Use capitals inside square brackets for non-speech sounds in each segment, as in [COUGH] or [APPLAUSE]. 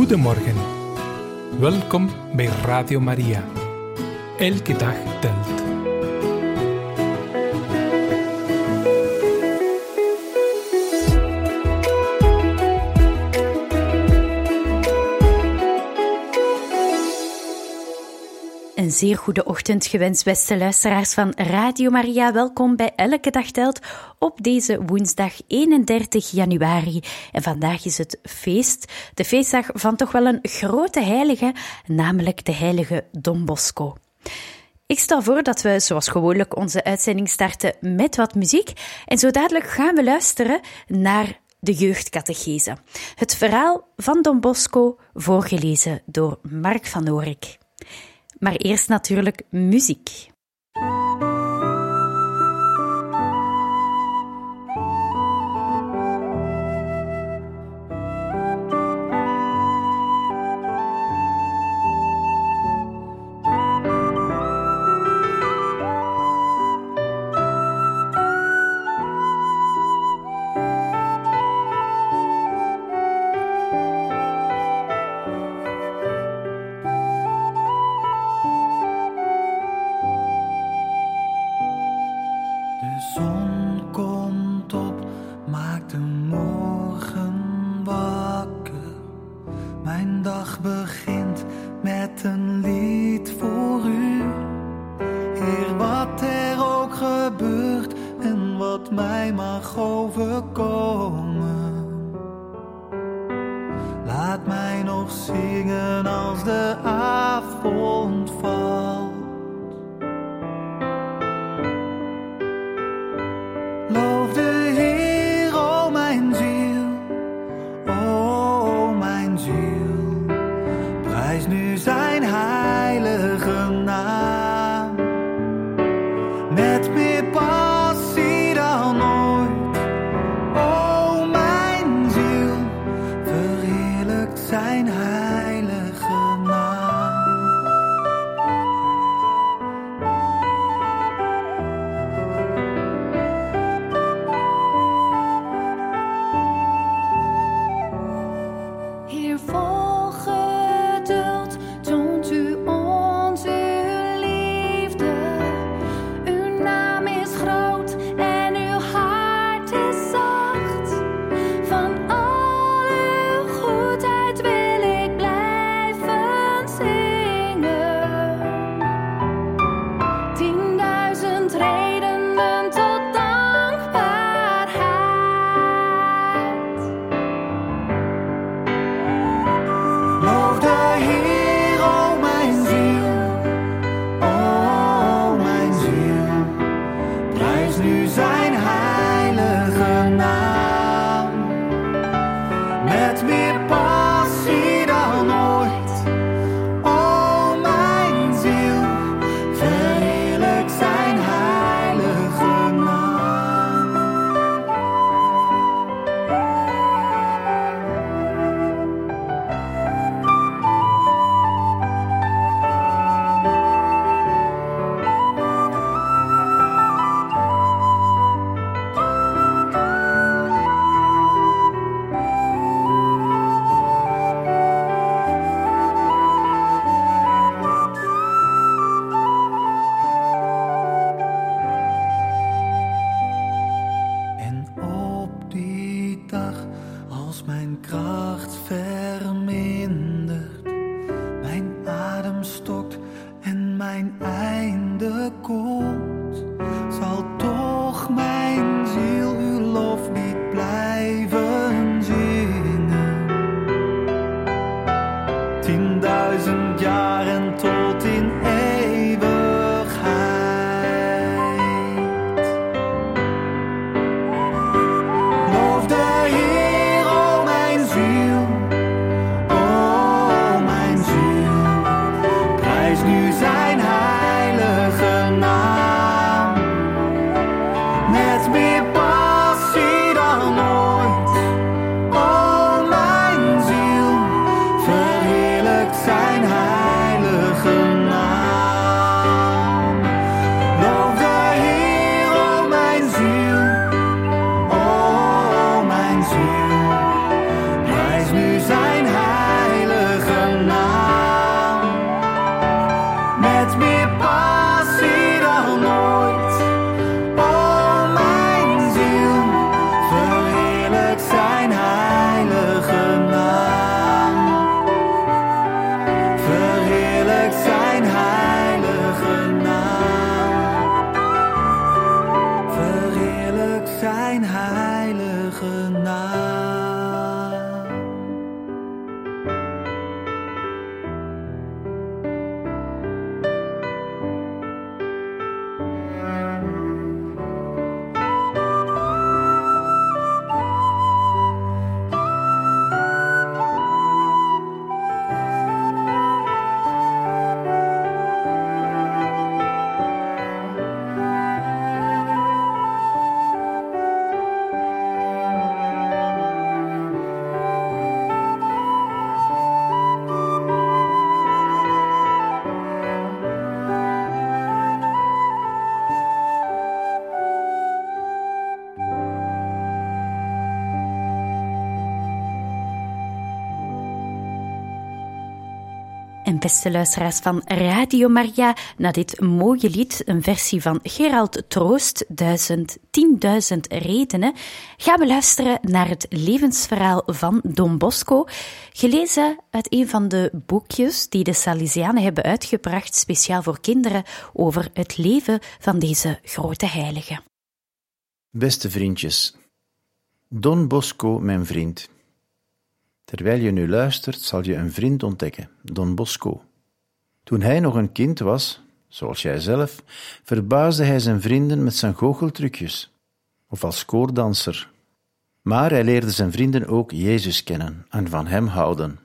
Goedemorgen. Welkom bij Radio Maria. Elke dag telt. zeer goede ochtend gewenst, beste luisteraars van Radio Maria. Welkom bij Elke Dag Telt op deze woensdag 31 januari. En vandaag is het feest, de feestdag van toch wel een grote heilige, namelijk de heilige Don Bosco. Ik stel voor dat we zoals gewoonlijk onze uitzending starten met wat muziek. En zo dadelijk gaan we luisteren naar de jeugdcatechese. Het verhaal van Don Bosco, voorgelezen door Mark van Oorik. Maar eerst natuurlijk muziek. nog zingen als de. Beste luisteraars van Radio Maria, na dit mooie lied, een versie van Gerald Troost, Duizend, Tienduizend Redenen, gaan we luisteren naar het levensverhaal van Don Bosco, gelezen uit een van de boekjes die de Salesianen hebben uitgebracht, speciaal voor kinderen, over het leven van deze grote heilige. Beste vriendjes, Don Bosco, mijn vriend. Terwijl je nu luistert, zal je een vriend ontdekken, Don Bosco. Toen hij nog een kind was, zoals jij zelf, verbaasde hij zijn vrienden met zijn goocheltrucjes, of als koordanser. Maar hij leerde zijn vrienden ook Jezus kennen en van hem houden.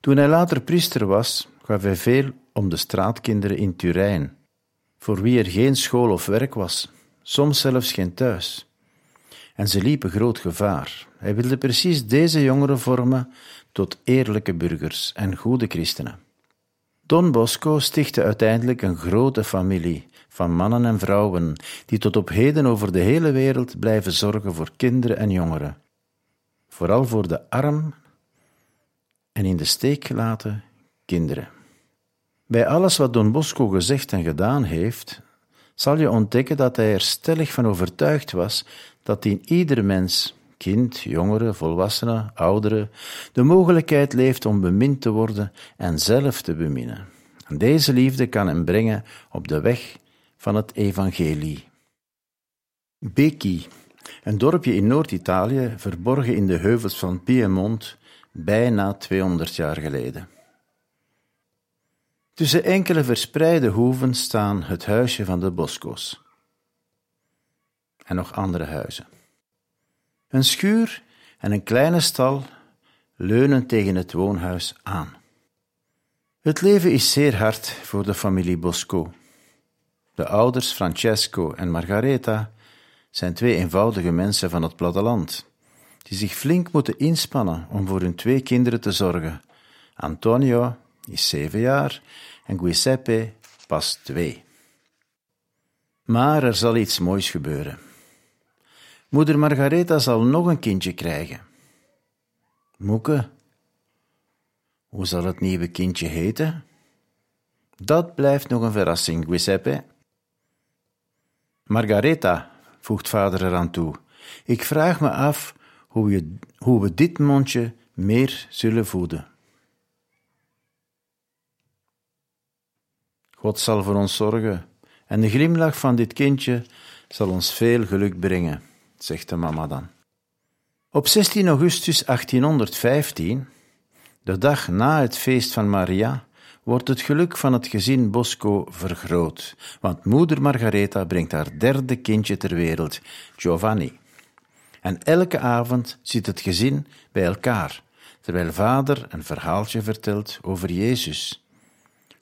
Toen hij later priester was, gaf hij veel om de straatkinderen in Turijn, voor wie er geen school of werk was, soms zelfs geen thuis en ze liepen groot gevaar. Hij wilde precies deze jongeren vormen tot eerlijke burgers en goede christenen. Don Bosco stichtte uiteindelijk een grote familie van mannen en vrouwen die tot op heden over de hele wereld blijven zorgen voor kinderen en jongeren. Vooral voor de arm en in de steek gelaten kinderen. Bij alles wat Don Bosco gezegd en gedaan heeft, zal je ontdekken dat hij er stellig van overtuigd was dat in ieder mens, kind, jongere, volwassene, oudere, de mogelijkheid leeft om bemind te worden en zelf te beminnen. En deze liefde kan hem brengen op de weg van het evangelie. Becchi, een dorpje in Noord-Italië, verborgen in de heuvels van Piemont, bijna 200 jaar geleden. Tussen enkele verspreide hoeven staan het huisje van de Bosco's en nog andere huizen. Een schuur en een kleine stal leunen tegen het woonhuis aan. Het leven is zeer hard voor de familie Bosco. De ouders Francesco en Margaretha zijn twee eenvoudige mensen van het platteland, die zich flink moeten inspannen om voor hun twee kinderen te zorgen. Antonio is zeven jaar en Giuseppe pas twee. Maar er zal iets moois gebeuren. Moeder Margaretha zal nog een kindje krijgen. Moeke, hoe zal het nieuwe kindje heten? Dat blijft nog een verrassing, Giuseppe. Margaretha, voegt vader eraan toe, ik vraag me af hoe, je, hoe we dit mondje meer zullen voeden. God zal voor ons zorgen en de glimlach van dit kindje zal ons veel geluk brengen zegt de mama dan. Op 16 augustus 1815, de dag na het feest van Maria, wordt het geluk van het gezin Bosco vergroot, want moeder Margaretha brengt haar derde kindje ter wereld, Giovanni. En elke avond zit het gezin bij elkaar, terwijl vader een verhaaltje vertelt over Jezus.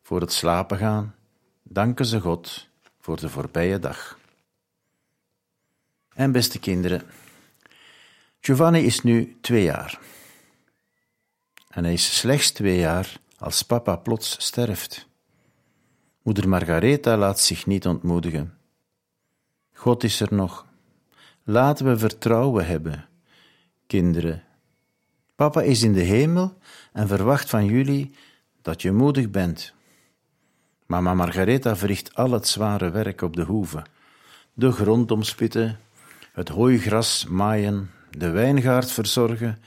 Voor het slapen gaan danken ze God voor de voorbije dag. En beste kinderen, Giovanni is nu twee jaar. En hij is slechts twee jaar als papa plots sterft. Moeder Margaretha laat zich niet ontmoedigen. God is er nog. Laten we vertrouwen hebben, kinderen. Papa is in de hemel en verwacht van jullie dat je moedig bent. Mama Margaretha verricht al het zware werk op de hoeve: de grond omspitten, het hooigras maaien, de wijngaard verzorgen,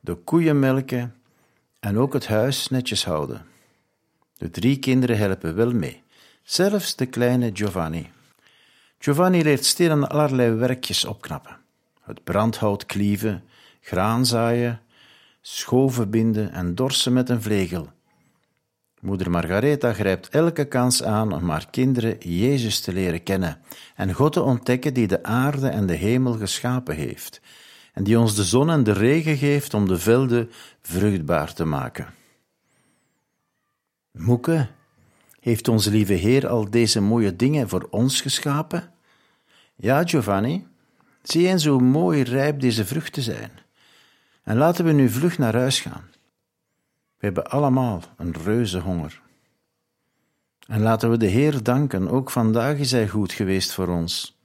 de koeien melken en ook het huis netjes houden. De drie kinderen helpen wel mee, zelfs de kleine Giovanni. Giovanni leert stilaan allerlei werkjes opknappen: het brandhout klieven, graan zaaien, schoven binden en dorsen met een vlegel. Moeder Margaretha grijpt elke kans aan om haar kinderen Jezus te leren kennen en God te ontdekken die de aarde en de hemel geschapen heeft en die ons de zon en de regen geeft om de velden vruchtbaar te maken. Moeke, heeft onze lieve Heer al deze mooie dingen voor ons geschapen? Ja, Giovanni, zie eens hoe mooi rijp deze vruchten zijn. En laten we nu vlug naar huis gaan. We hebben allemaal een reuze honger. En laten we de Heer danken, ook vandaag is Hij goed geweest voor ons.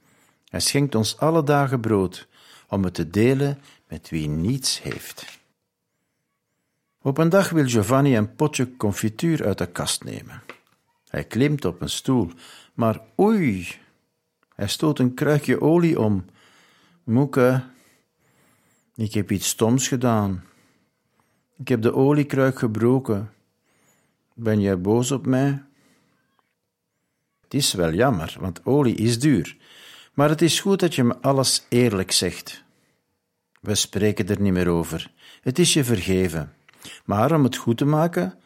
Hij schenkt ons alle dagen brood om het te delen met wie niets heeft. Op een dag wil Giovanni een potje confituur uit de kast nemen. Hij klimt op een stoel, maar oei, hij stoot een kruikje olie om. Moeke, ik heb iets stoms gedaan. Ik heb de oliekruik gebroken. Ben jij boos op mij? Het is wel jammer, want olie is duur. Maar het is goed dat je me alles eerlijk zegt. We spreken er niet meer over. Het is je vergeven. Maar om het goed te maken,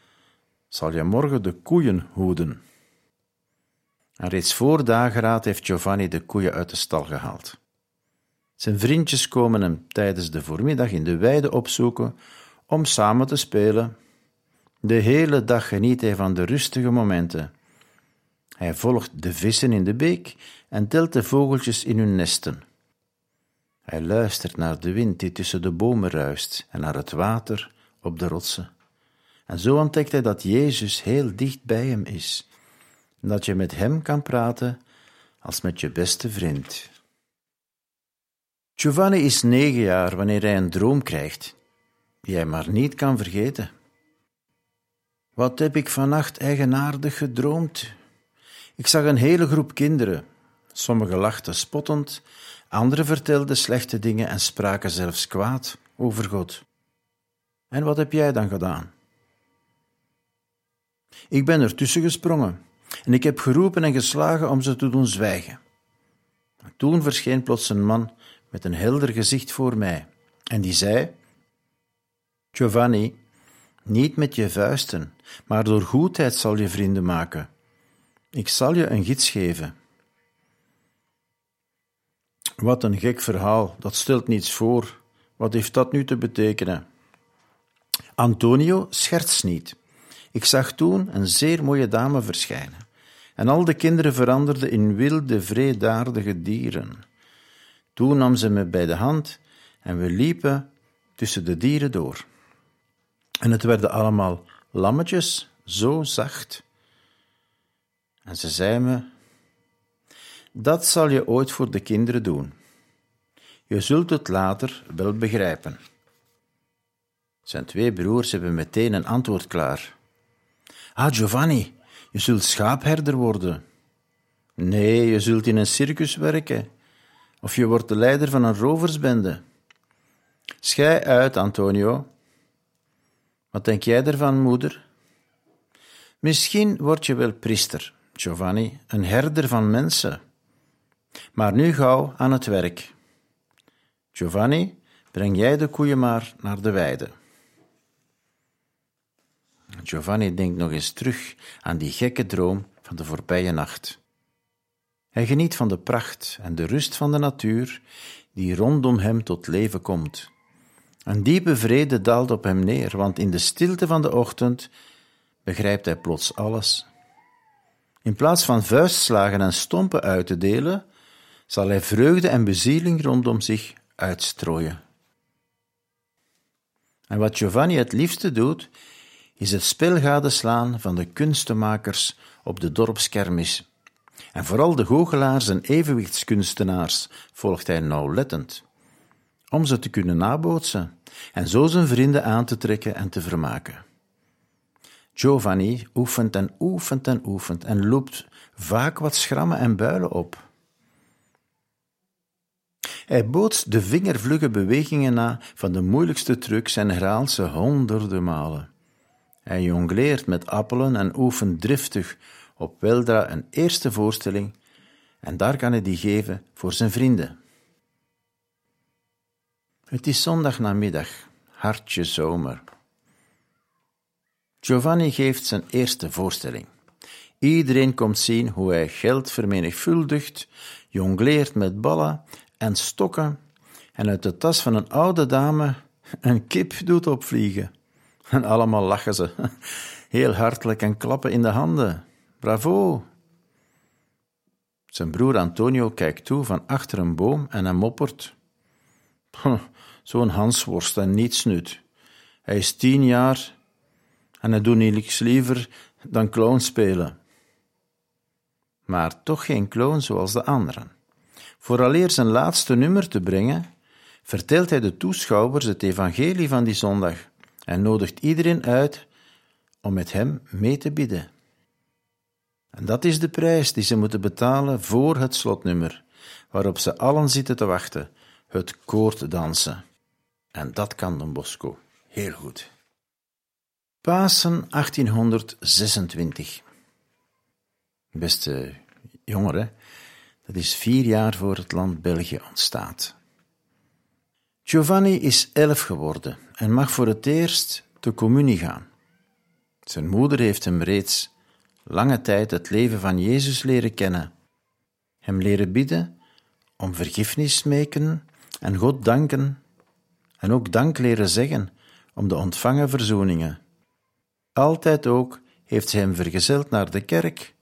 zal je morgen de koeien hoeden. En reeds voor dageraad heeft Giovanni de koeien uit de stal gehaald. Zijn vriendjes komen hem tijdens de voormiddag in de weide opzoeken om samen te spelen. De hele dag geniet hij van de rustige momenten. Hij volgt de vissen in de beek en telt de vogeltjes in hun nesten. Hij luistert naar de wind die tussen de bomen ruist en naar het water op de rotsen. En zo ontdekt hij dat Jezus heel dicht bij hem is en dat je met hem kan praten als met je beste vriend. Giovanni is negen jaar wanneer hij een droom krijgt, die hij maar niet kan vergeten. Wat heb ik vannacht eigenaardig gedroomd? Ik zag een hele groep kinderen. Sommigen lachten spottend, anderen vertelden slechte dingen en spraken zelfs kwaad over God. En wat heb jij dan gedaan? Ik ben ertussen gesprongen en ik heb geroepen en geslagen om ze te doen zwijgen. Toen verscheen plots een man met een helder gezicht voor mij en die zei: Giovanni, niet met je vuisten, maar door goedheid zal je vrienden maken. Ik zal je een gids geven. Wat een gek verhaal, dat stelt niets voor. Wat heeft dat nu te betekenen? Antonio scherts niet. Ik zag toen een zeer mooie dame verschijnen, en al de kinderen veranderden in wilde, vreedaardige dieren. Toen nam ze me bij de hand en we liepen tussen de dieren door. En het werden allemaal lammetjes, zo zacht. En ze zei me: Dat zal je ooit voor de kinderen doen. Je zult het later wel begrijpen. Zijn twee broers hebben meteen een antwoord klaar. Ah, Giovanni, je zult schaapherder worden. Nee, je zult in een circus werken. Of je wordt de leider van een roversbende. Schij uit, Antonio. Wat denk jij ervan, moeder? Misschien word je wel priester, Giovanni, een herder van mensen. Maar nu gauw aan het werk. Giovanni, breng jij de koeien maar naar de weide. Giovanni denkt nog eens terug aan die gekke droom van de voorbije nacht. Hij geniet van de pracht en de rust van de natuur die rondom hem tot leven komt. Een diepe vrede daalt op hem neer, want in de stilte van de ochtend begrijpt hij plots alles. In plaats van vuistslagen en stompen uit te delen, zal hij vreugde en bezieling rondom zich uitstrooien. En wat Giovanni het liefste doet, is het spel gadeslaan van de kunstenmakers op de dorpskermis. En vooral de goochelaars en evenwichtskunstenaars volgt hij nauwlettend, om ze te kunnen nabootsen en zo zijn vrienden aan te trekken en te vermaken. Giovanni oefent en oefent en oefent en loopt vaak wat schrammen en builen op. Hij bootst de vingervlugge bewegingen na van de moeilijkste trucs en herhaalt ze honderden malen. Hij jongleert met appelen en oefent driftig op weldra een eerste voorstelling en daar kan hij die geven voor zijn vrienden. Het is zondagnamiddag, hartje zomer. Giovanni geeft zijn eerste voorstelling. Iedereen komt zien hoe hij geld vermenigvuldigt, jongleert met ballen en stokken en uit de tas van een oude dame een kip doet opvliegen. En allemaal lachen ze, [LAUGHS] heel hartelijk en klappen in de handen. Bravo! Zijn broer Antonio kijkt toe van achter een boom en hij moppert. Zo'n hansworst en niets nut. Hij is tien jaar en hij doet niets liever dan clown spelen. Maar toch geen clown zoals de anderen. Vooraleer zijn laatste nummer te brengen, vertelt hij de toeschouwers het evangelie van die zondag en nodigt iedereen uit om met hem mee te bidden. En dat is de prijs die ze moeten betalen voor het slotnummer, waarop ze allen zitten te wachten, het koorddansen. En dat kan Don Bosco heel goed. Pasen 1826. Beste jongeren, dat is vier jaar voor het land België ontstaat. Giovanni is elf geworden en mag voor het eerst de communie gaan. Zijn moeder heeft hem reeds lange tijd het leven van Jezus leren kennen, hem leren bidden, om vergiffenis smeken en God danken, en ook dank leren zeggen om de ontvangen verzoeningen. Altijd ook heeft ze hem vergezeld naar de kerk,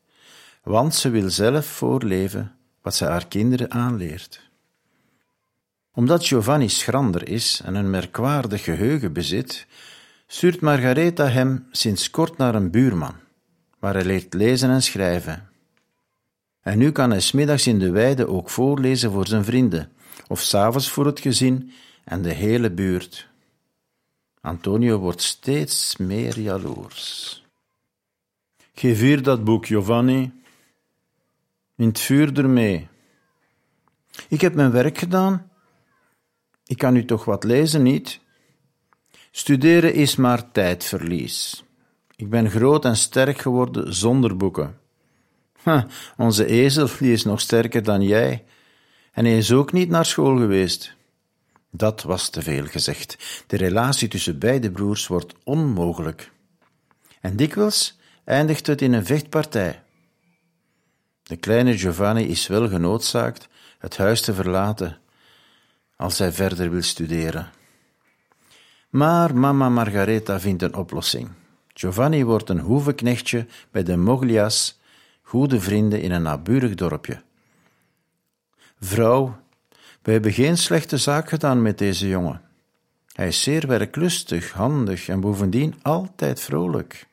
want ze wil zelf voorleven wat ze haar kinderen aanleert. Omdat Giovanni schrander is en een merkwaardig geheugen bezit, stuurt Margaretha hem sinds kort naar een buurman, waar hij leert lezen en schrijven. En nu kan hij smiddags in de weide ook voorlezen voor zijn vrienden, of s'avonds voor het gezin en de hele buurt. Antonio wordt steeds meer jaloers. Geef hier dat boek, Giovanni. In het vuur ermee. Ik heb mijn werk gedaan. Ik kan u toch wat lezen, niet? Studeren is maar tijdverlies. Ik ben groot en sterk geworden zonder boeken. Ha, onze ezel is nog sterker dan jij, en hij is ook niet naar school geweest. Dat was te veel gezegd. De relatie tussen beide broers wordt onmogelijk. En dikwijls eindigt het in een vechtpartij. De kleine Giovanni is wel genoodzaakt het huis te verlaten als hij verder wil studeren. Maar mama Margaretha vindt een oplossing. Giovanni wordt een hoevenknechtje bij de Moglia's, goede vrienden in een naburig dorpje. Vrouw, we hebben geen slechte zaak gedaan met deze jongen. Hij is zeer werklustig, handig en bovendien altijd vrolijk.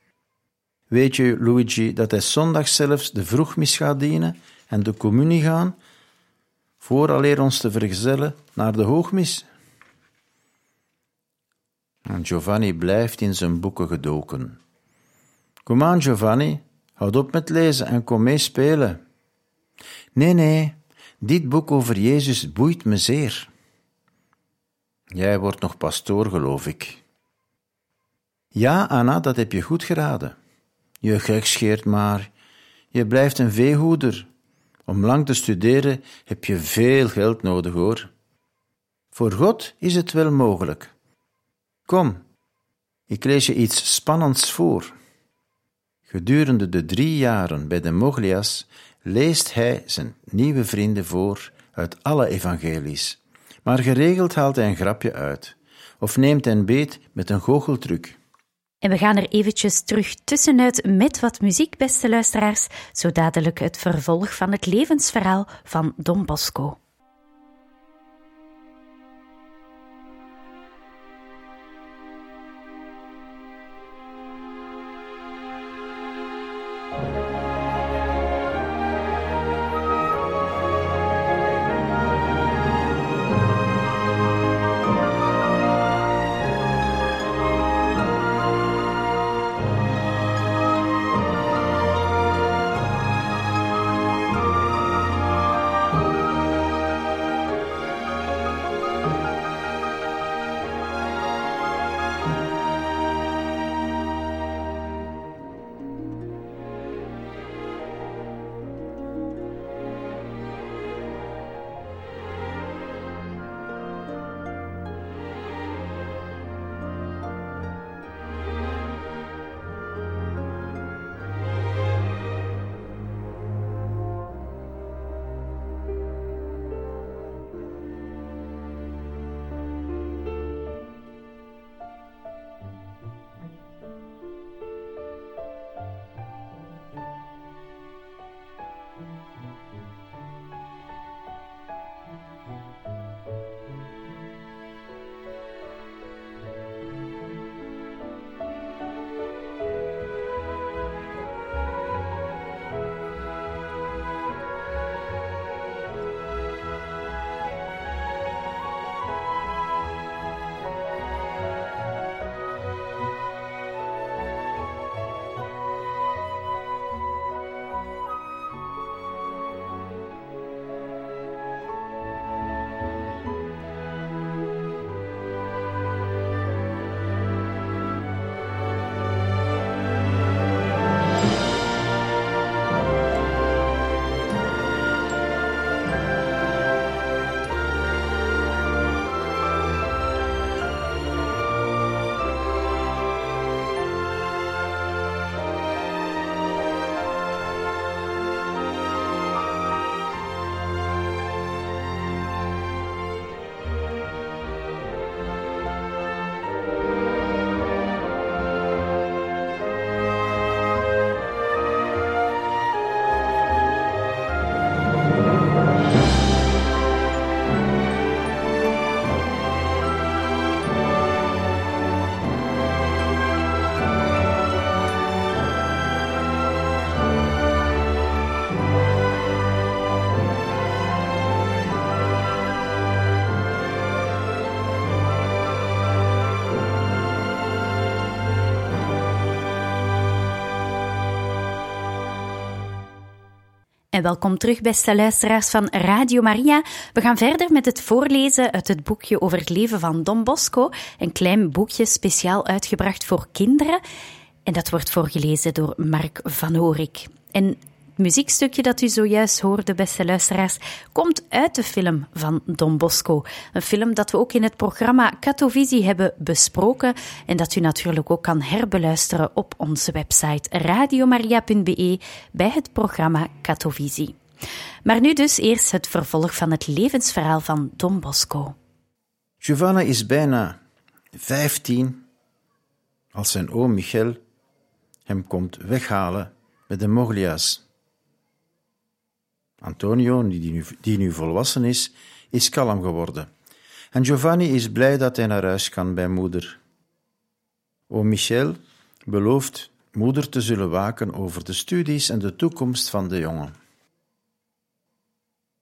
Weet je, Luigi, dat hij zondag zelfs de vroegmis gaat dienen en de communie gaan, vooraleer ons te vergezellen naar de hoogmis? En Giovanni blijft in zijn boeken gedoken. Kom aan, Giovanni, houd op met lezen en kom mee spelen. Nee, nee, dit boek over Jezus boeit me zeer. Jij wordt nog pastoor, geloof ik. Ja, Anna, dat heb je goed geraden. Je gek scheert maar. Je blijft een veehoeder. Om lang te studeren heb je veel geld nodig, hoor. Voor God is het wel mogelijk. Kom, ik lees je iets spannends voor. Gedurende de drie jaren bij de Moglias leest hij zijn nieuwe vrienden voor uit alle evangelies, maar geregeld haalt hij een grapje uit of neemt een beet met een goocheltruc. En we gaan er eventjes terug tussenuit met wat muziek, beste luisteraars, zo dadelijk het vervolg van het levensverhaal van Don Bosco. Welkom terug, beste luisteraars van Radio Maria. We gaan verder met het voorlezen uit het boekje over het leven van Don Bosco. Een klein boekje speciaal uitgebracht voor kinderen. En dat wordt voorgelezen door Mark van Horik. En het muziekstukje dat u zojuist hoorde, beste luisteraars, komt uit de film van Don Bosco. Een film dat we ook in het programma Catovisie hebben besproken en dat u natuurlijk ook kan herbeluisteren op onze website radiomaria.be bij het programma Catovisie. Maar nu dus eerst het vervolg van het levensverhaal van Don Bosco. Giovanna is bijna vijftien als zijn oom Michel hem komt weghalen met de Moglia's. Antonio, die nu, die nu volwassen is, is kalm geworden. En Giovanni is blij dat hij naar huis kan bij moeder. Oom Michel belooft moeder te zullen waken over de studies en de toekomst van de jongen.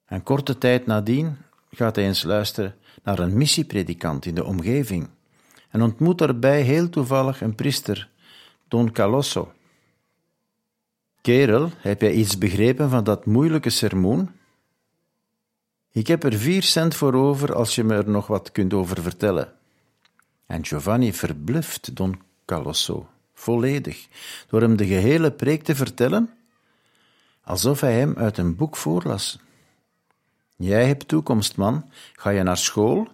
En korte tijd nadien gaat hij eens luisteren naar een missiepredikant in de omgeving en ontmoet daarbij heel toevallig een priester, Don Calosso. Kerel, heb jij iets begrepen van dat moeilijke sermoen? Ik heb er vier cent voor over als je me er nog wat kunt over vertellen. En Giovanni verbluft Don Calosso volledig door hem de gehele preek te vertellen, alsof hij hem uit een boek voorlas. Jij hebt toekomst, man. Ga je naar school?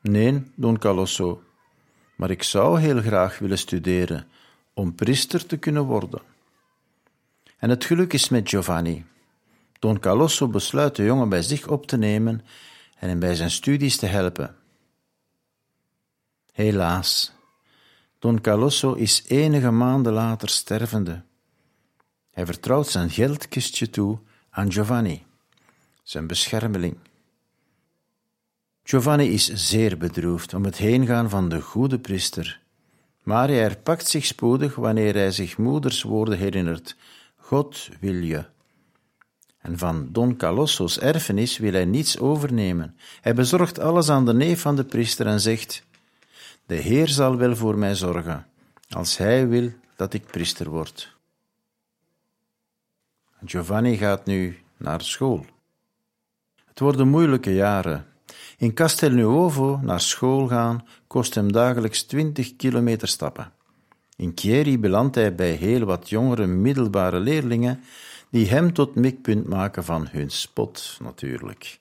Nee, Don Calosso. Maar ik zou heel graag willen studeren om priester te kunnen worden. En het geluk is met Giovanni. Don Calosso besluit de jongen bij zich op te nemen en hem bij zijn studies te helpen. Helaas, Don Calosso is enige maanden later stervende. Hij vertrouwt zijn geldkistje toe aan Giovanni, zijn beschermeling. Giovanni is zeer bedroefd om het heengaan van de goede priester, maar hij herpakt zich spoedig wanneer hij zich moeders woorden herinnert God wil je. En van Don Calosso's erfenis wil hij niets overnemen. Hij bezorgt alles aan de neef van de priester en zegt: De Heer zal wel voor mij zorgen, als hij wil dat ik priester word. Giovanni gaat nu naar school. Het worden moeilijke jaren. In Castelnuovo naar school gaan kost hem dagelijks twintig kilometer stappen. In Chieri belandt hij bij heel wat jongere middelbare leerlingen die hem tot mikpunt maken van hun spot, natuurlijk.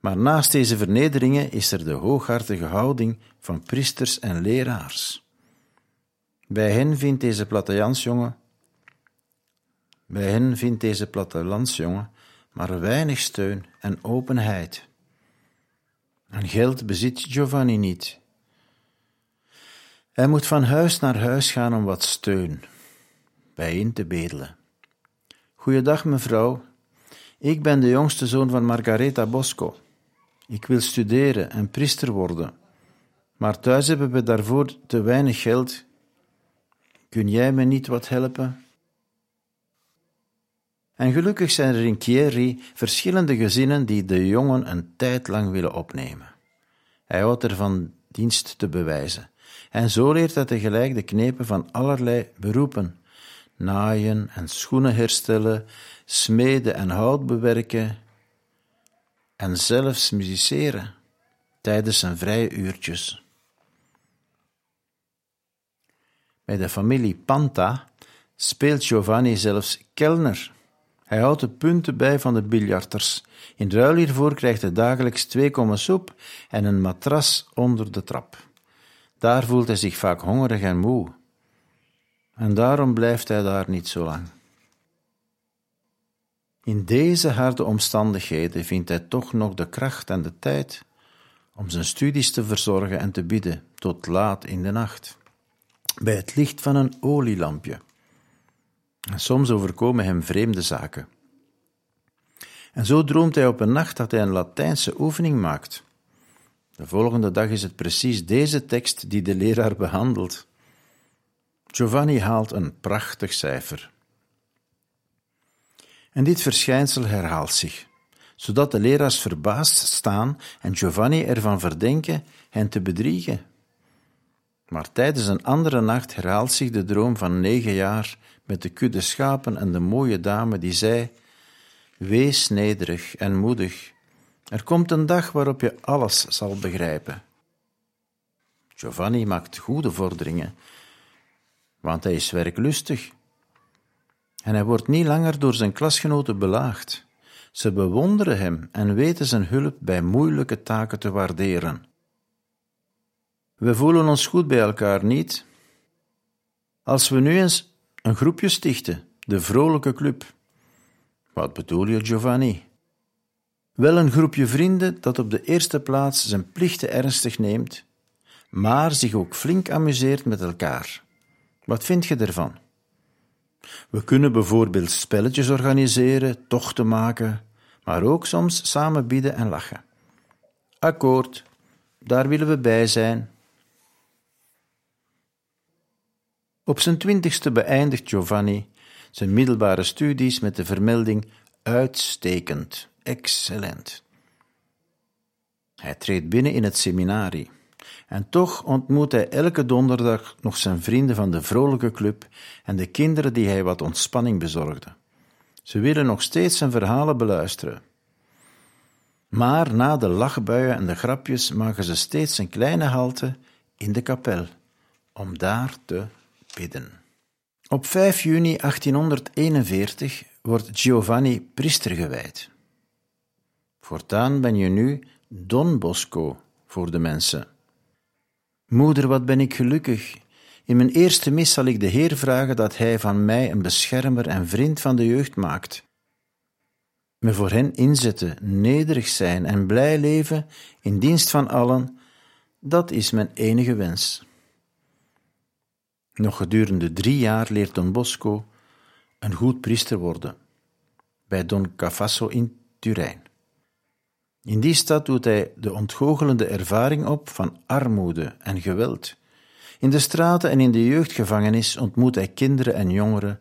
Maar naast deze vernederingen is er de hooghartige houding van priesters en leraars. Bij hen vindt deze plattelandsjongen bij hen vindt deze plattelandsjongen maar weinig steun en openheid. En geld bezit Giovanni niet. Hij moet van huis naar huis gaan om wat steun bijeen te bedelen. Goeiedag, mevrouw. Ik ben de jongste zoon van Margareta Bosco. Ik wil studeren en priester worden, maar thuis hebben we daarvoor te weinig geld. Kun jij me niet wat helpen? En gelukkig zijn er in Chieri verschillende gezinnen die de jongen een tijd lang willen opnemen. Hij houdt ervan dienst te bewijzen en zo leert hij tegelijk de knepen van allerlei beroepen: naaien en schoenen herstellen, smeden en hout bewerken en zelfs musiceren tijdens zijn vrije uurtjes. Bij de familie Panta speelt Giovanni zelfs kelner. Hij houdt de punten bij van de biljarters. In ruil hiervoor krijgt hij dagelijks twee kommen soep en een matras onder de trap. Daar voelt hij zich vaak hongerig en moe. En daarom blijft hij daar niet zo lang. In deze harde omstandigheden vindt hij toch nog de kracht en de tijd om zijn studies te verzorgen en te bidden tot laat in de nacht, bij het licht van een olielampje. En soms overkomen hem vreemde zaken. En zo droomt hij op een nacht dat hij een Latijnse oefening maakt. De volgende dag is het precies deze tekst die de leraar behandelt. Giovanni haalt een prachtig cijfer. En dit verschijnsel herhaalt zich, zodat de leraars verbaasd staan en Giovanni ervan verdenken hen te bedriegen. Maar tijdens een andere nacht herhaalt zich de droom van negen jaar met de kudde schapen en de mooie dame die zei: Wees nederig en moedig. Er komt een dag waarop je alles zal begrijpen. Giovanni maakt goede vorderingen, want hij is werklustig. En hij wordt niet langer door zijn klasgenoten belaagd. Ze bewonderen hem en weten zijn hulp bij moeilijke taken te waarderen. We voelen ons goed bij elkaar niet. Als we nu eens een groepje stichten, de Vrolijke Club. Wat bedoel je, Giovanni? Wel een groepje vrienden dat op de eerste plaats zijn plichten ernstig neemt, maar zich ook flink amuseert met elkaar. Wat vind je ervan? We kunnen bijvoorbeeld spelletjes organiseren, tochten maken, maar ook soms samen bieden en lachen. Akkoord, daar willen we bij zijn. Op zijn twintigste beëindigt Giovanni zijn middelbare studies met de vermelding uitstekend, excellent. Hij treedt binnen in het seminarie. En toch ontmoet hij elke donderdag nog zijn vrienden van de vrolijke club en de kinderen die hij wat ontspanning bezorgde. Ze willen nog steeds zijn verhalen beluisteren. Maar na de lachbuien en de grapjes maken ze steeds een kleine halte in de kapel, om daar te bidden. Op 5 juni 1841 wordt Giovanni priester gewijd. Voortaan ben je nu Don Bosco voor de mensen. Moeder, wat ben ik gelukkig. In mijn eerste mis zal ik de Heer vragen dat Hij van mij een beschermer en vriend van de jeugd maakt. Me voor hen inzetten, nederig zijn en blij leven in dienst van allen, dat is mijn enige wens. Nog gedurende drie jaar leert Don Bosco een goed priester worden, bij Don Cafasso in Turijn. In die stad doet hij de ontgoochelende ervaring op van armoede en geweld. In de straten en in de jeugdgevangenis ontmoet hij kinderen en jongeren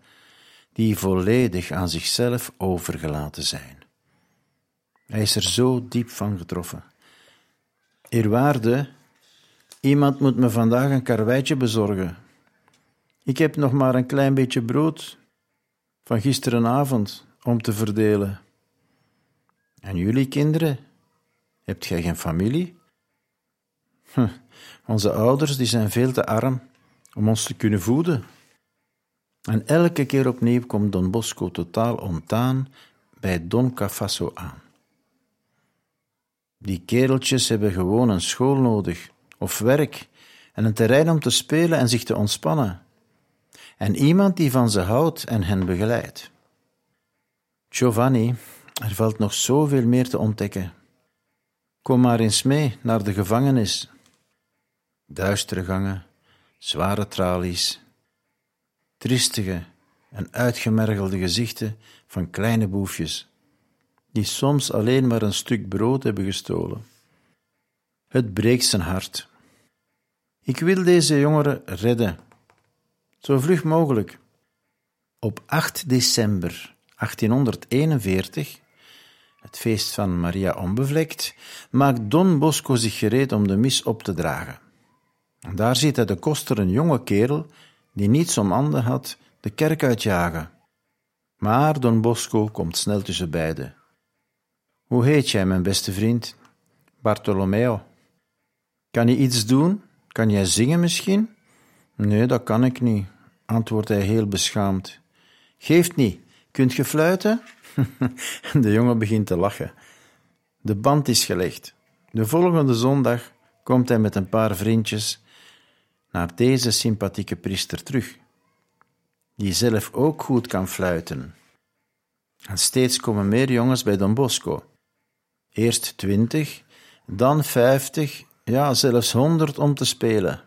die volledig aan zichzelf overgelaten zijn. Hij is er zo diep van getroffen. Eerwaarde, iemand moet me vandaag een karweitje bezorgen. Ik heb nog maar een klein beetje brood van gisterenavond om te verdelen. En jullie kinderen, Hebt gij geen familie? Hm, onze ouders die zijn veel te arm om ons te kunnen voeden. En elke keer opnieuw komt Don Bosco totaal ontdaan bij Don Cafasso aan. Die kereltjes hebben gewoon een school nodig, of werk, en een terrein om te spelen en zich te ontspannen. En iemand die van ze houdt en hen begeleidt. Giovanni, er valt nog zoveel meer te ontdekken. Kom maar eens mee naar de gevangenis. Duistere gangen, zware tralies, triestige en uitgemergelde gezichten van kleine boefjes, die soms alleen maar een stuk brood hebben gestolen. Het breekt zijn hart. Ik wil deze jongeren redden, zo vlug mogelijk. Op 8 december 1841 het feest van Maria Onbevlekt, maakt Don Bosco zich gereed om de mis op te dragen. En daar ziet hij de koster een jonge kerel, die niets om handen had, de kerk uitjagen. Maar Don Bosco komt snel tussen beiden. Hoe heet jij, mijn beste vriend? Bartolomeo. Kan je iets doen? Kan jij zingen misschien? Nee, dat kan ik niet, antwoordt hij heel beschaamd. Geeft niet. Kunt je fluiten? [LAUGHS] de jongen begint te lachen. De band is gelegd. De volgende zondag komt hij met een paar vriendjes naar deze sympathieke priester terug, die zelf ook goed kan fluiten. En steeds komen meer jongens bij Don Bosco. Eerst twintig, dan vijftig, ja, zelfs honderd om te spelen.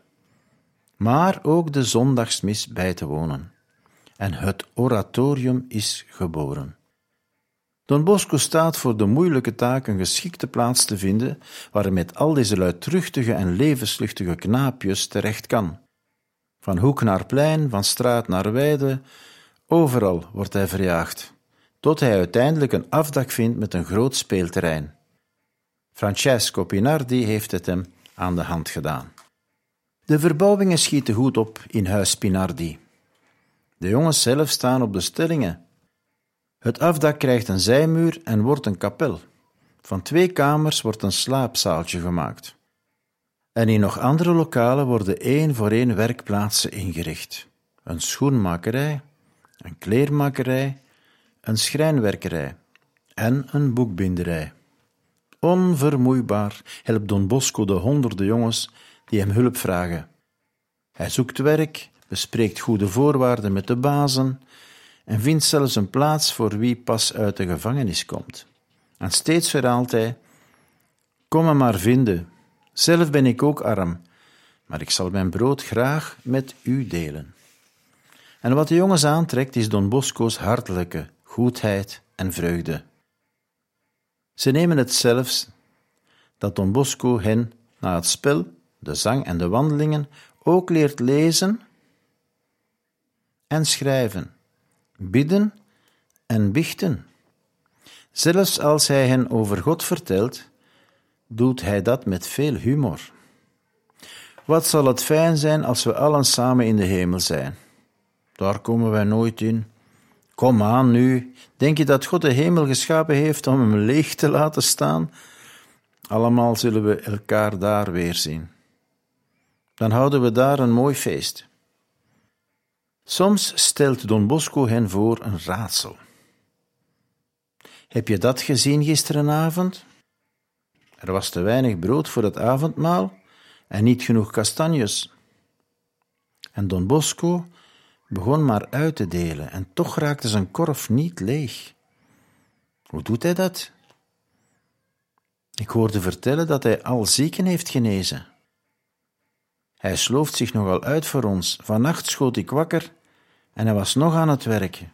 Maar ook de zondagsmis bij te wonen. En het oratorium is geboren. Don Bosco staat voor de moeilijke taak een geschikte plaats te vinden waar hij met al deze luidruchtige en levensluchtige knaapjes terecht kan. Van hoek naar plein, van straat naar weide, overal wordt hij verjaagd, tot hij uiteindelijk een afdak vindt met een groot speelterrein. Francesco Pinardi heeft het hem aan de hand gedaan. De verbouwingen schieten goed op in huis Pinardi. De jongens zelf staan op de stellingen Het afdak krijgt een zijmuur en wordt een kapel. Van twee kamers wordt een slaapzaaltje gemaakt. En in nog andere lokalen worden één voor één werkplaatsen ingericht. Een schoenmakerij, een kleermakerij, een schrijnwerkerij en een boekbinderij. Onvermoeibaar helpt Don Bosco de honderden jongens die hem hulp vragen. Hij zoekt werk, bespreekt goede voorwaarden met de bazen en vindt zelfs een plaats voor wie pas uit de gevangenis komt. En steeds verhaalt hij: Kom maar vinden. Zelf ben ik ook arm, maar ik zal mijn brood graag met u delen. En wat de jongens aantrekt is Don Bosco's hartelijke goedheid en vreugde. Ze nemen het zelfs dat Don Bosco hen na het spel, de zang en de wandelingen ook leert lezen en schrijven, bidden en bichten. Zelfs als hij hen over God vertelt, doet hij dat met veel humor. Wat zal het fijn zijn als we allen samen in de hemel zijn? Daar komen wij nooit in. Kom aan nu, denk je dat God de hemel geschapen heeft om hem leeg te laten staan? Allemaal zullen we elkaar daar weer zien. Dan houden we daar een mooi feest. Soms stelt Don Bosco hen voor een raadsel. Heb je dat gezien gisterenavond? Er was te weinig brood voor het avondmaal en niet genoeg kastanjes. En Don Bosco begon maar uit te delen en toch raakte zijn korf niet leeg. Hoe doet hij dat? Ik hoorde vertellen dat hij al zieken heeft genezen. Hij slooft zich nogal uit voor ons. Vannacht schoot ik wakker en hij was nog aan het werken.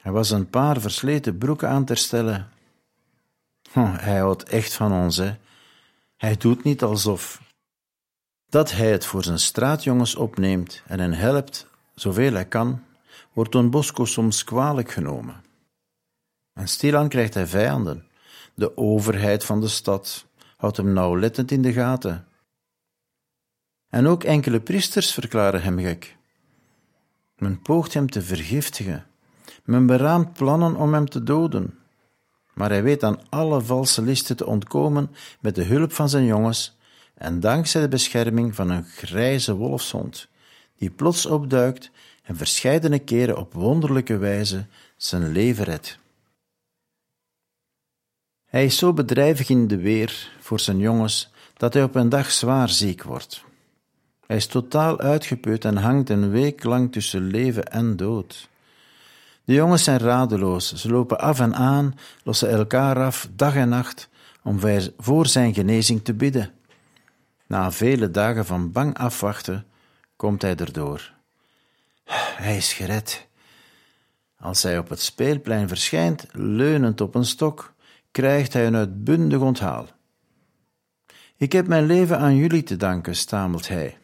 Hij was een paar versleten broeken aan te herstellen. Oh, hij houdt echt van ons, hè. Hij doet niet alsof. Dat hij het voor zijn straatjongens opneemt en hen helpt zoveel hij kan, wordt Don Bosco soms kwalijk genomen. En stilaan krijgt hij vijanden. De overheid van de stad houdt hem nauwlettend in de gaten. En ook enkele priesters verklaren hem gek. Men poogt hem te vergiftigen. Men beraamt plannen om hem te doden. Maar hij weet aan alle valse listen te ontkomen met de hulp van zijn jongens en dankzij de bescherming van een grijze wolfshond, die plots opduikt en verscheidene keren op wonderlijke wijze zijn leven redt. Hij is zo bedrijvig in de weer voor zijn jongens dat hij op een dag zwaar ziek wordt. Hij is totaal uitgeput en hangt een week lang tussen leven en dood. De jongens zijn radeloos, ze lopen af en aan, lossen elkaar af, dag en nacht, om voor zijn genezing te bidden. Na vele dagen van bang afwachten, komt hij erdoor. Hij is gered. Als hij op het speelplein verschijnt, leunend op een stok, krijgt hij een uitbundig onthaal. Ik heb mijn leven aan jullie te danken, stamelt hij.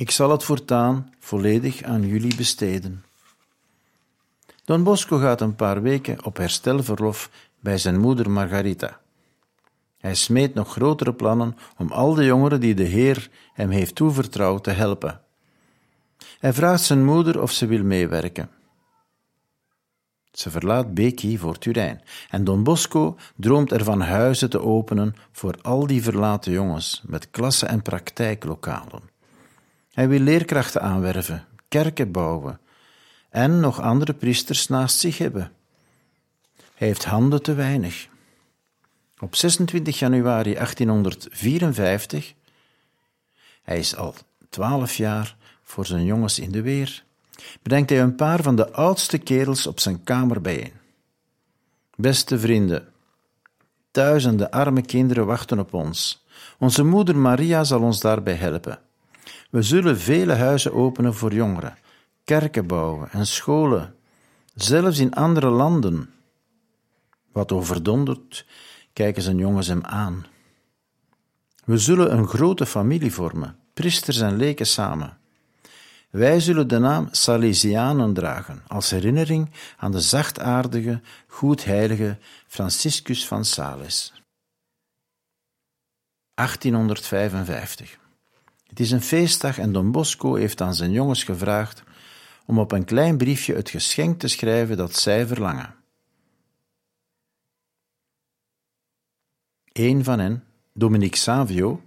Ik zal het voortaan volledig aan jullie besteden. Don Bosco gaat een paar weken op herstelverlof bij zijn moeder Margarita. Hij smeet nog grotere plannen om al de jongeren die de Heer hem heeft toevertrouwd te helpen. Hij vraagt zijn moeder of ze wil meewerken. Ze verlaat Becky voor Turijn en Don Bosco droomt ervan huizen te openen voor al die verlaten jongens met klassen en praktijklokalen. Hij wil leerkrachten aanwerven, kerken bouwen en nog andere priesters naast zich hebben. Hij heeft handen te weinig. Op 26 januari 1854, hij is al twaalf jaar voor zijn jongens in de weer, brengt hij een paar van de oudste kerels op zijn kamer bijeen. Beste vrienden, duizenden arme kinderen wachten op ons. Onze moeder Maria zal ons daarbij helpen. We zullen vele huizen openen voor jongeren, kerken bouwen en scholen, zelfs in andere landen. Wat overdonderd kijken zijn jongens hem aan. We zullen een grote familie vormen, priesters en leken samen. Wij zullen de naam Salesianen dragen, als herinnering aan de zachtaardige, goedheilige Franciscus van Sales. 1855. Het is een feestdag en Don Bosco heeft aan zijn jongens gevraagd om op een klein briefje het geschenk te schrijven dat zij verlangen. Een van hen, Dominique Savio,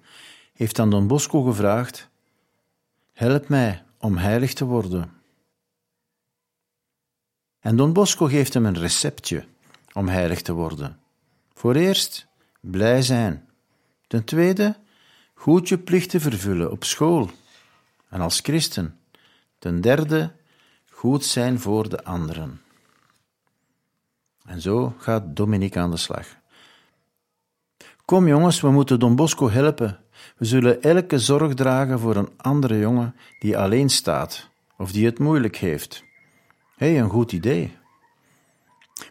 heeft aan Don Bosco gevraagd: Help mij om heilig te worden. En Don Bosco geeft hem een receptje om heilig te worden. Voor eerst blij zijn. Ten tweede, goed je plichten vervullen op school en als christen. Ten derde, goed zijn voor de anderen. En zo gaat Dominique aan de slag. Kom jongens, we moeten Don Bosco helpen. We zullen elke zorg dragen voor een andere jongen die alleen staat of die het moeilijk heeft. Hé, een goed idee.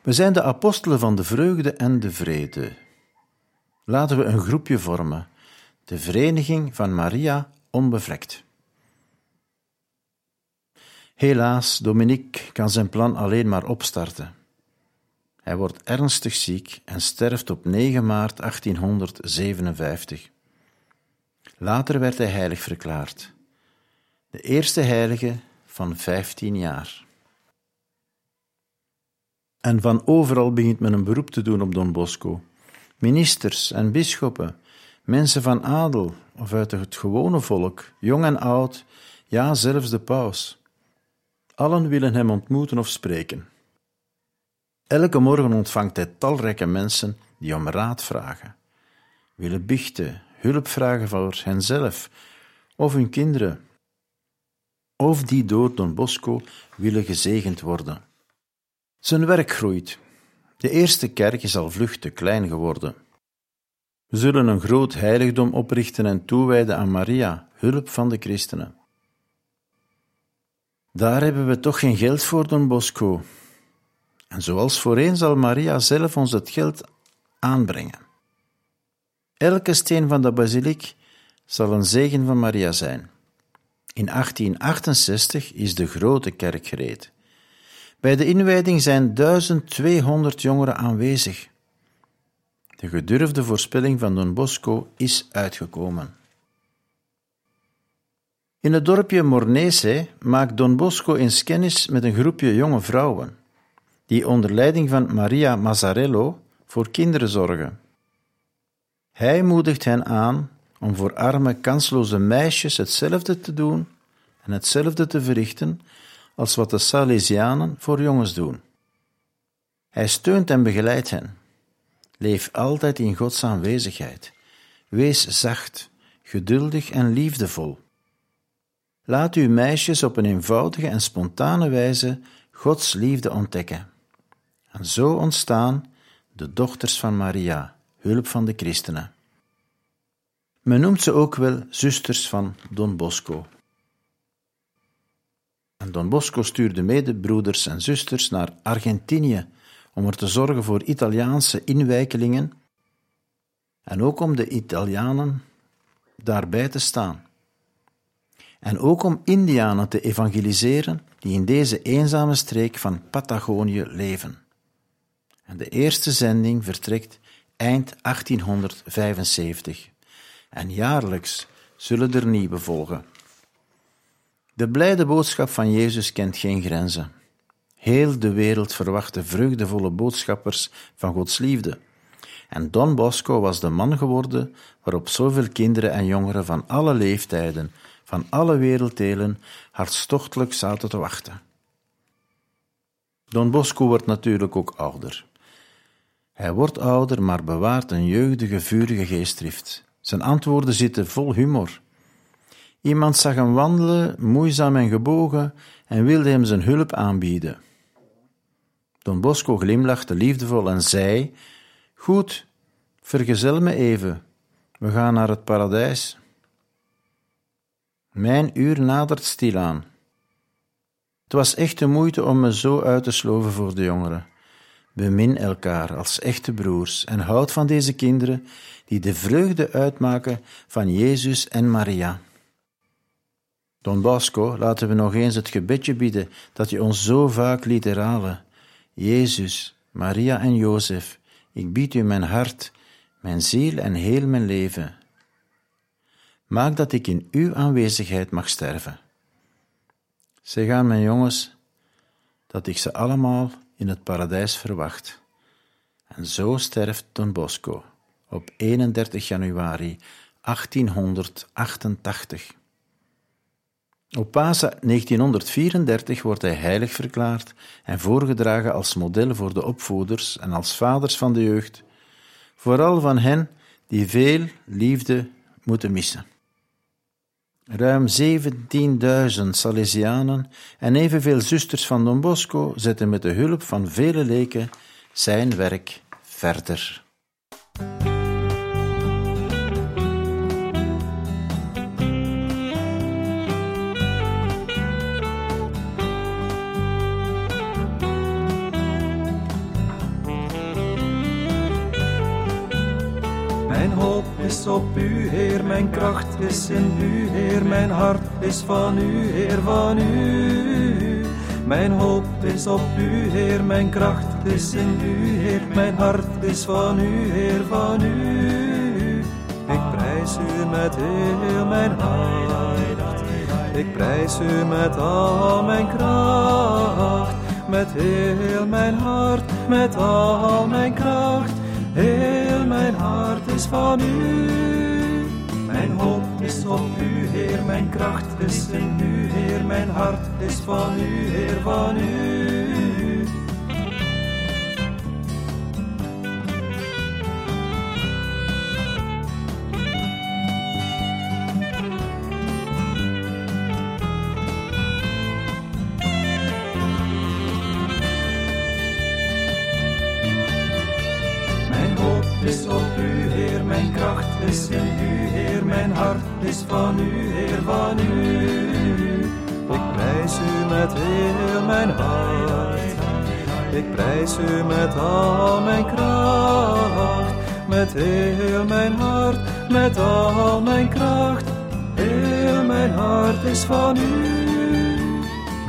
We zijn de apostelen van de vreugde en de vrede. Laten we een groepje vormen, de Vereniging van Maria Onbevlekt. Helaas, Dominique kan zijn plan alleen maar opstarten. Hij wordt ernstig ziek en sterft op 9 maart 1857. Later werd hij heilig verklaard. De eerste heilige van 15 jaar. En van overal begint men een beroep te doen op Don Bosco. Ministers en bisschoppen, mensen van adel of uit het gewone volk, jong en oud, ja, zelfs de paus. Allen willen hem ontmoeten of spreken. Elke morgen ontvangt hij talrijke mensen die om raad vragen, willen biechten, hulp vragen voor henzelf of hun kinderen, of die door Don Bosco willen gezegend worden. Zijn werk groeit. De eerste kerk is al vlug te klein geworden. We zullen een groot heiligdom oprichten en toewijden aan Maria, hulp van de christenen. Daar hebben we toch geen geld voor, Don Bosco. En zoals voorheen zal Maria zelf ons het geld aanbrengen. Elke steen van de basiliek zal een zegen van Maria zijn. In 1868 is de grote kerk gereed. Bij de inwijding zijn 1200 jongeren aanwezig. De gedurfde voorspelling van Don Bosco is uitgekomen. In het dorpje Mornese maakt Don Bosco eens kennis met een groepje jonge vrouwen, die onder leiding van Maria Mazzarello voor kinderen zorgen. Hij moedigt hen aan om voor arme, kansloze meisjes hetzelfde te doen en hetzelfde te verrichten als wat de Salesianen voor jongens doen. Hij steunt en begeleidt hen. Leef altijd in Gods aanwezigheid. Wees zacht, geduldig en liefdevol. Laat uw meisjes op een eenvoudige en spontane wijze Gods liefde ontdekken. En zo ontstaan de dochters van Maria, hulp van de christenen. Men noemt ze ook wel zusters van Don Bosco. En Don Bosco stuurde medebroeders en zusters naar Argentinië om er te zorgen voor Italiaanse inwijkelingen en ook om de Italianen daarbij te staan. En ook om Indianen te evangeliseren die in deze eenzame streek van Patagonië leven. En de eerste zending vertrekt eind 1875 en jaarlijks zullen er nieuwe volgen. De blijde boodschap van Jezus kent geen grenzen. Heel de wereld verwachtte vreugdevolle boodschappers van Gods liefde. En Don Bosco was de man geworden waarop zoveel kinderen en jongeren van alle leeftijden, van alle werelddelen, hartstochtelijk zaten te wachten. Don Bosco wordt natuurlijk ook ouder. Hij wordt ouder, maar bewaart een jeugdige, vurige geestdrift. Zijn antwoorden zitten vol humor. Iemand zag hem wandelen, moeizaam en gebogen, en wilde hem zijn hulp aanbieden. Don Bosco glimlachte liefdevol en zei: Goed, vergezel me even, we gaan naar het paradijs. Mijn uur nadert stilaan. Het was echte moeite om me zo uit te sloven voor de jongeren. Bemin elkaar als echte broers en houd van deze kinderen die de vreugde uitmaken van Jezus en Maria. Don Bosco, laten we nog eens het gebedje bidden dat je ons zo vaak liet herhalen. Jezus, Maria en Jozef, ik bied u mijn hart, mijn ziel en heel mijn leven. Maak dat ik in uw aanwezigheid mag sterven. Zeg aan mijn jongens dat ik ze allemaal in het paradijs verwacht. En zo sterft Don Bosco op 31 januari 1888. Op Pasen 1934 wordt hij heilig verklaard en voorgedragen als model voor de opvoeders en als vaders van de jeugd, vooral van hen die veel liefde moeten missen. Ruim 17.000 Salesianen en evenveel zusters van Don Bosco zetten met de hulp van vele leken zijn werk verder. Is op u, Heer, mijn kracht is in u, Heer, mijn hart is van u, Heer, van u. Mijn hoop is op u, Heer, mijn kracht is in u, Heer, mijn hart is van u, Heer, van u. Ik prijs u met heel mijn hart, ik prijs u met al mijn kracht, met heel mijn hart, met al mijn kracht. Hart is van u. Mijn hoop is op u, Heer. Mijn kracht is in u, Heer. Mijn hart is van u, Heer, van u. van u, Heer, van u. Ik prijs u met heel mijn hart, ik prijs u met al mijn kracht, met heel mijn hart, met al mijn kracht. Heel mijn hart is van u.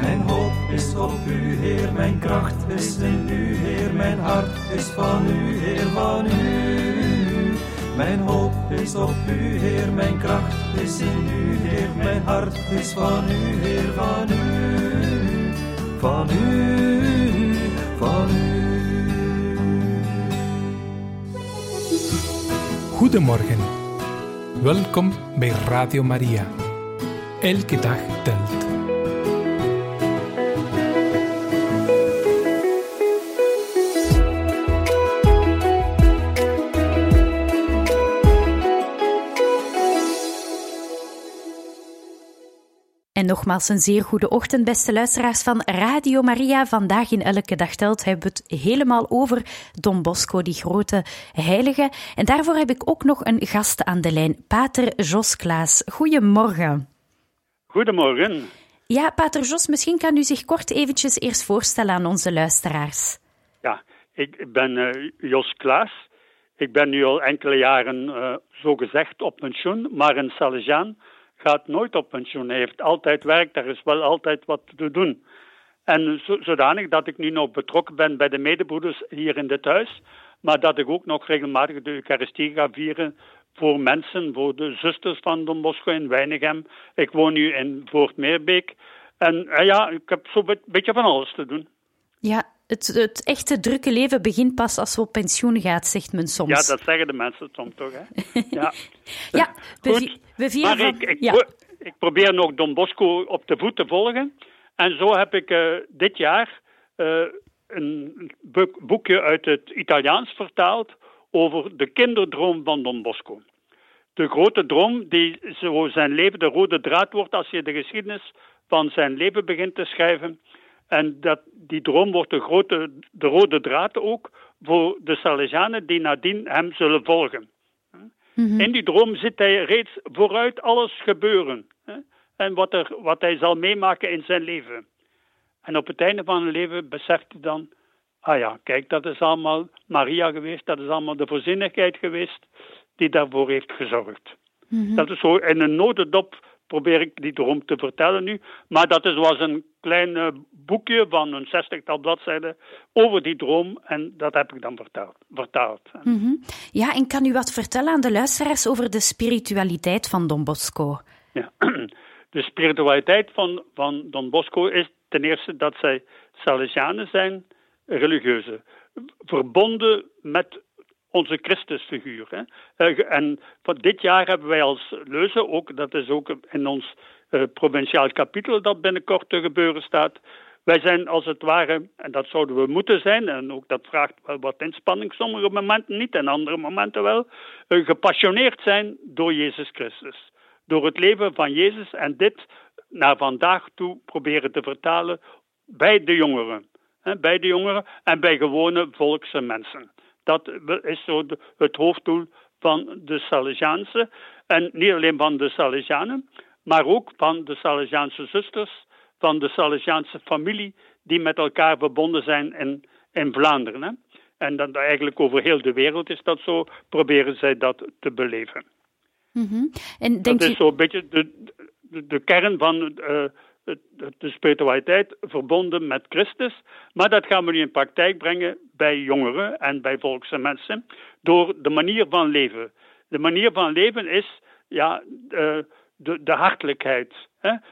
Mijn hoop is op u, Heer, mijn kracht is in u, Heer, mijn hart is van u, Heer, van u. Mijn hoop is op u, Heer, mijn kracht is in u, Heer, mijn hart is van u, Heer, van u. Van u, van u. Goedemorgen. Welkom bij Radio Maria. Elke dag telt. Nogmaals een zeer goede ochtend, beste luisteraars van Radio Maria. Vandaag in Elke Dag Telt hebben we het helemaal over Don Bosco, die grote heilige. En daarvoor heb ik ook nog een gast aan de lijn, Pater Jos Klaas. Goedemorgen. Goedemorgen. Ja, Pater Jos, misschien kan u zich kort eventjes eerst voorstellen aan onze luisteraars. Ja, ik ben eh, Jos Klaas. Ik ben nu al enkele jaren uh, zo gezegd op pensioen, maar een Salesiaan gaat nooit op pensioen. Hij heeft altijd werk, er is wel altijd wat te doen. En zo, zodanig dat ik nu nog betrokken ben bij de medebroeders hier in dit huis, maar dat ik ook nog regelmatig de Eucharistie ga vieren voor mensen, voor de zusters van Don Bosco in Weinigem. Ik woon nu in Voortmeerbeek. En uh, ja, ik heb zo'n beetje van alles te doen. Ja, het, het, echte drukke leven begint pas als we op pensioen gaat, zegt men soms. Ja, dat zeggen de mensen soms toch, hè? [LAUGHS] Ja, ja we, Goed, we vieren maar van... ik, ik, ja. pro- ik probeer nog Don Bosco op de voet te volgen. En zo heb ik uh, dit jaar uh, een boek, boekje uit het Italiaans vertaald over de kinderdroom van Don Bosco. De grote droom die zo zijn leven de rode draad wordt als je de geschiedenis van zijn leven begint te schrijven. En dat, die droom wordt de, grote, de rode draad ook voor de Salesianen die nadien hem zullen volgen. Mhm. In die droom zit hij reeds vooruit alles gebeuren. Hè? En wat, er, wat hij zal meemaken in zijn leven. En op het einde van zijn leven beseft hij dan: ah ja, kijk, dat is allemaal Maria geweest, dat is allemaal de voorzienigheid geweest die daarvoor heeft gezorgd. Mhm. Dat is zo in een notendop probeer ik die droom te vertellen nu. Maar dat is, was een klein uh, boekje van een zestigtal bladzijden over die droom en dat heb ik dan vertaald. vertaald. Mm -hmm. Ja, en kan u wat vertellen aan de luisteraars over de spiritualiteit van Don Bosco? Ja. [CLEARS THROAT] de spiritualiteit van, van Don Bosco is ten eerste dat zij Salesianen zijn, religieuze, verbonden met onze Christusfiguur. Hè. Eh, en van dit jaar hebben wij als leuze, ook, dat is ook in ons uh, provinciaal kapitel dat binnenkort te gebeuren staat, wij zijn als het ware, en dat zouden we moeten zijn, en ook dat vraagt wel wat inspanning, sommige momenten niet en andere momenten wel, uh, gepassioneerd zijn door Jezus Christus. Door het leven van Jezus en dit naar vandaag toe proberen te vertalen bij de jongeren. Hè, bij de jongeren en bij gewone volkse mensen. Dat is zo het hoofddoel van de Salesiaanse. En niet alleen van de Salesianen, maar ook van de Salesiaanse zusters, van de Salesiaanse familie, die met elkaar verbonden zijn in, in Vlaanderen. Hè. En dan eigenlijk over heel de wereld is dat zo, proberen zij dat te beleven. Mm -hmm. en denk dat is zo'n beetje de, de, de, kern van uh, de spiritualiteit verbonden met Christus. Maar dat gaan we nu in praktijk brengen bij jongeren en bij volkse mensen door de manier van leven. De manier van leven is ja, de, de, de hartelijkheid,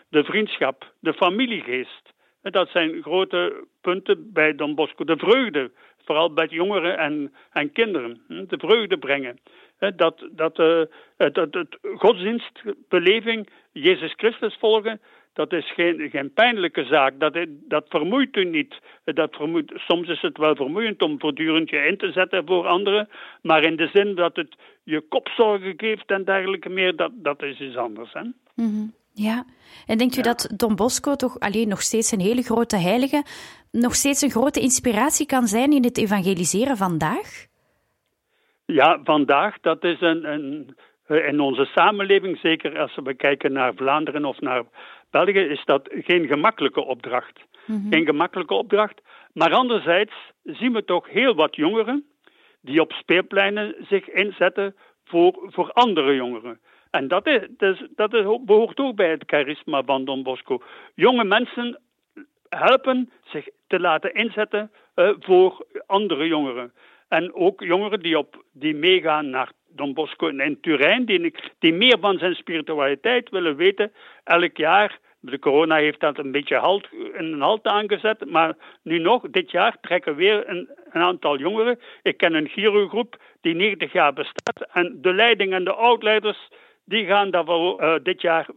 de vriendschap, de familiegeest. Dat zijn grote punten bij Don Bosco. De vreugde, vooral bij jongeren en, en kinderen. De vreugde brengen. Dat, dat, uh, dat, dat godsdienstbeleving, Jezus Christus volgen, dat is geen, geen pijnlijke zaak. Dat, dat vermoeit u niet. Dat vermoeit, soms is het wel vermoeiend om voortdurend je in te zetten voor anderen. Maar in de zin dat het je kopzorgen geeft en dergelijke meer, dat, dat is iets anders. Hè? Mm -hmm. Ja, en denkt u ja. dat Don Bosco toch alleen nog steeds een hele grote heilige, nog steeds een grote inspiratie kan zijn in het evangeliseren vandaag? Ja, vandaag, dat is een, een, in onze samenleving, zeker als we kijken naar Vlaanderen of naar België, is dat geen gemakkelijke opdracht. Mm -hmm. Geen gemakkelijke opdracht. Maar anderzijds zien we toch heel wat jongeren die op speelpleinen zich inzetten voor, voor andere jongeren. En dat, is, dat, is, dat is, behoort ook bij het charisma van Don Bosco. Jonge mensen helpen zich te laten inzetten uh, voor andere jongeren. En ook jongeren die, op, die meegaan naar Don Bosco in Turijn, die, meer van zijn spiritualiteit willen weten, elk jaar. De corona heeft dat een beetje halt, een halt aangezet, maar nu nog, dit jaar trekken weer een, aantal jongeren. Ik ken een Giro-groep die 90 jaar bestaat en de leiding en de oudleiders die gaan daarvoor uh, dit jaar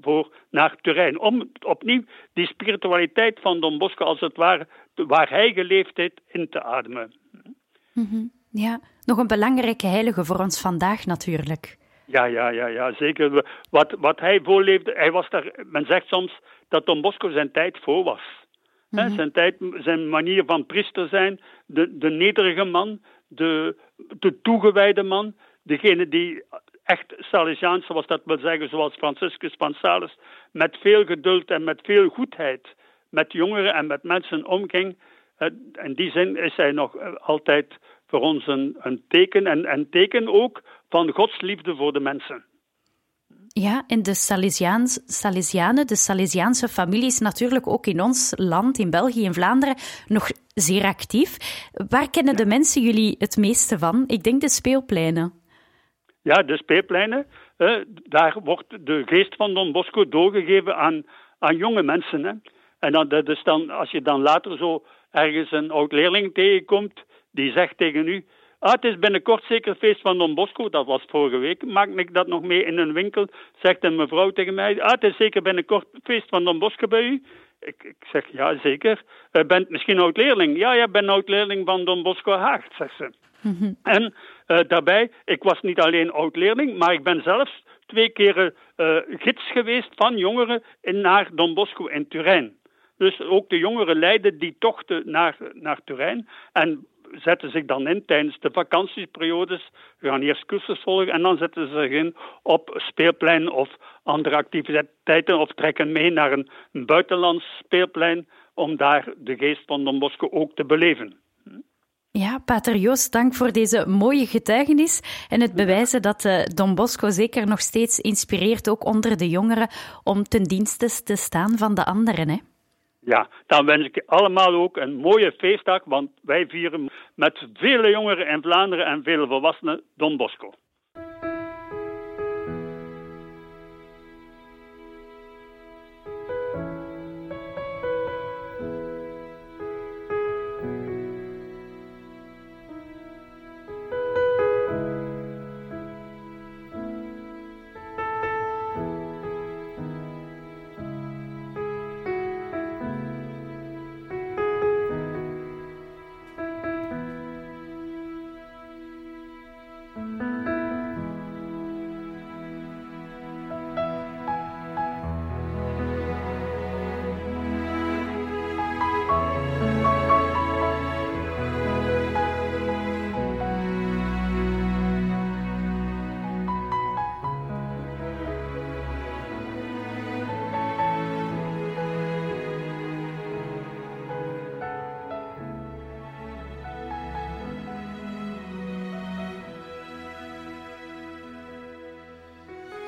voor naar Turijn. Om opnieuw die spiritualiteit van Don Bosco als het ware, waar hij geleefd heeft, in te ademen. Mm. Ja, nog een belangrijke heilige voor ons vandaag natuurlijk. Ja, ja, ja, ja zeker. Wat, wat hij voorleefde, hij was daar, men zegt soms dat Don Bosco zijn tijd voor was. Mm -hmm. zijn, tijd, zijn manier van priester zijn, de, de nederige man, de, de toegewijde man, degene die echt Salesiaans, zoals dat wil zeggen, zoals Franciscus van Sales, met veel geduld en met veel goedheid met jongeren en met mensen omging. In die zin is hij nog altijd voor ons een, een teken en een teken ook van Gods liefde voor de mensen. Ja, en de Salesiaans, Salesianen, de Salesiaanse familie is natuurlijk ook in ons land, in België, in Vlaanderen, nog zeer actief. Waar kennen de mensen jullie het meeste van? Ik denk de speelpleinen. Ja, de speelpleinen. Eh, daar wordt de geest van Don Bosco doorgegeven aan, aan jonge mensen. Hè. En dan, is dan, als je dan later zo ergens een oud leerling tegenkomt, die zegt tegen u: Ah, het is binnenkort zeker het feest van Don Bosco. Dat was vorige week. Maak ik dat nog mee in een winkel? Zegt een mevrouw tegen mij: Ah, het is zeker binnenkort het feest van Don Bosco bij u. Ik, ik zeg: Ja, zeker. U bent misschien oud leerling? Ja, ja, ik ben oud leerling van Don Bosco Haag, zegt ze. Mm -hmm. En uh, daarbij, ik was niet alleen oud leerling, maar ik ben zelfs twee keren uh, gids geweest van jongeren in, naar Don Bosco in Turijn. Dus ook de jongeren leiden die tochten naar, naar Turijn en zetten zich dan in tijdens de vakantieperiodes. We gaan eerst cursus volgen en dan zetten ze zich in op speelplein of andere activiteiten of trekken mee naar een, buitenlands speelplein om daar de geest van Don Bosco ook te beleven. Ja, Pater Joost, dank voor deze mooie getuigenis en het bewijzen dat uh, Don Bosco zeker nog steeds inspireert, ook onder de jongeren, om ten dienste te staan van de anderen. Hè? Ja, dan wens ik allemaal ook een mooie feestdag, want wij vieren met vele jongeren in Vlaanderen en vele volwassenen Don Bosco.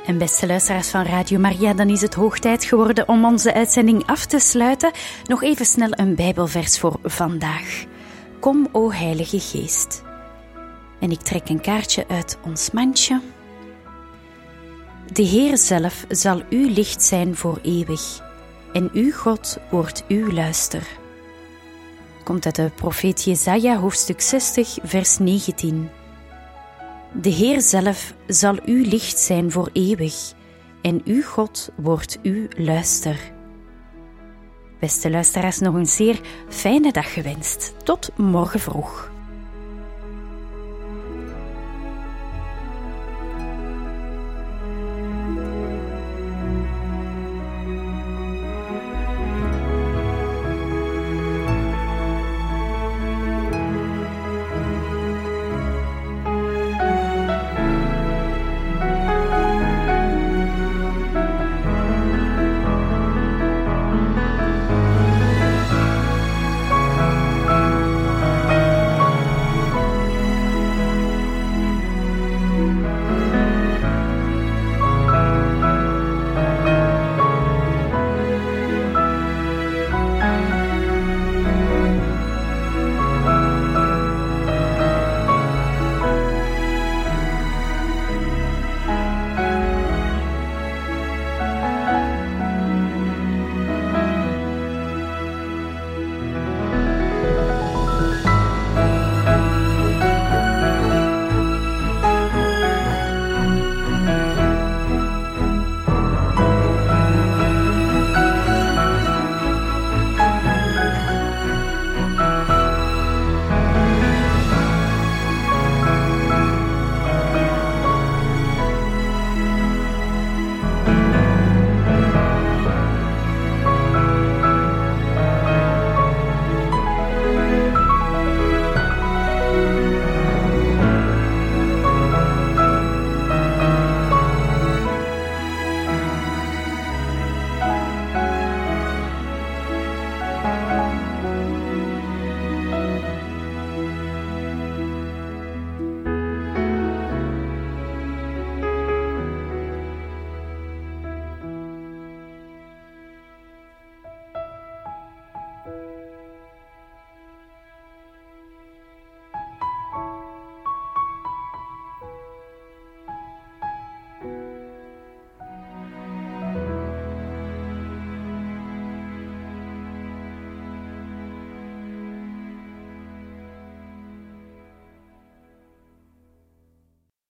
En beste luisteraars van Radio Maria, dan is het hoog tijd geworden om onze uitzending af te sluiten. Nog even snel een Bijbelvers voor vandaag. Kom, o Heilige Geest. En ik trek een kaartje uit ons mandje. De Heer zelf zal uw licht zijn voor eeuwig, en uw God wordt uw luister. Komt uit de profeet Jesaja, hoofdstuk 60, vers 19. De Heer zelf zal uw licht zijn voor eeuwig, en uw God wordt uw luister. Beste luisteraars, nog een zeer fijne dag gewenst. Tot morgen vroeg.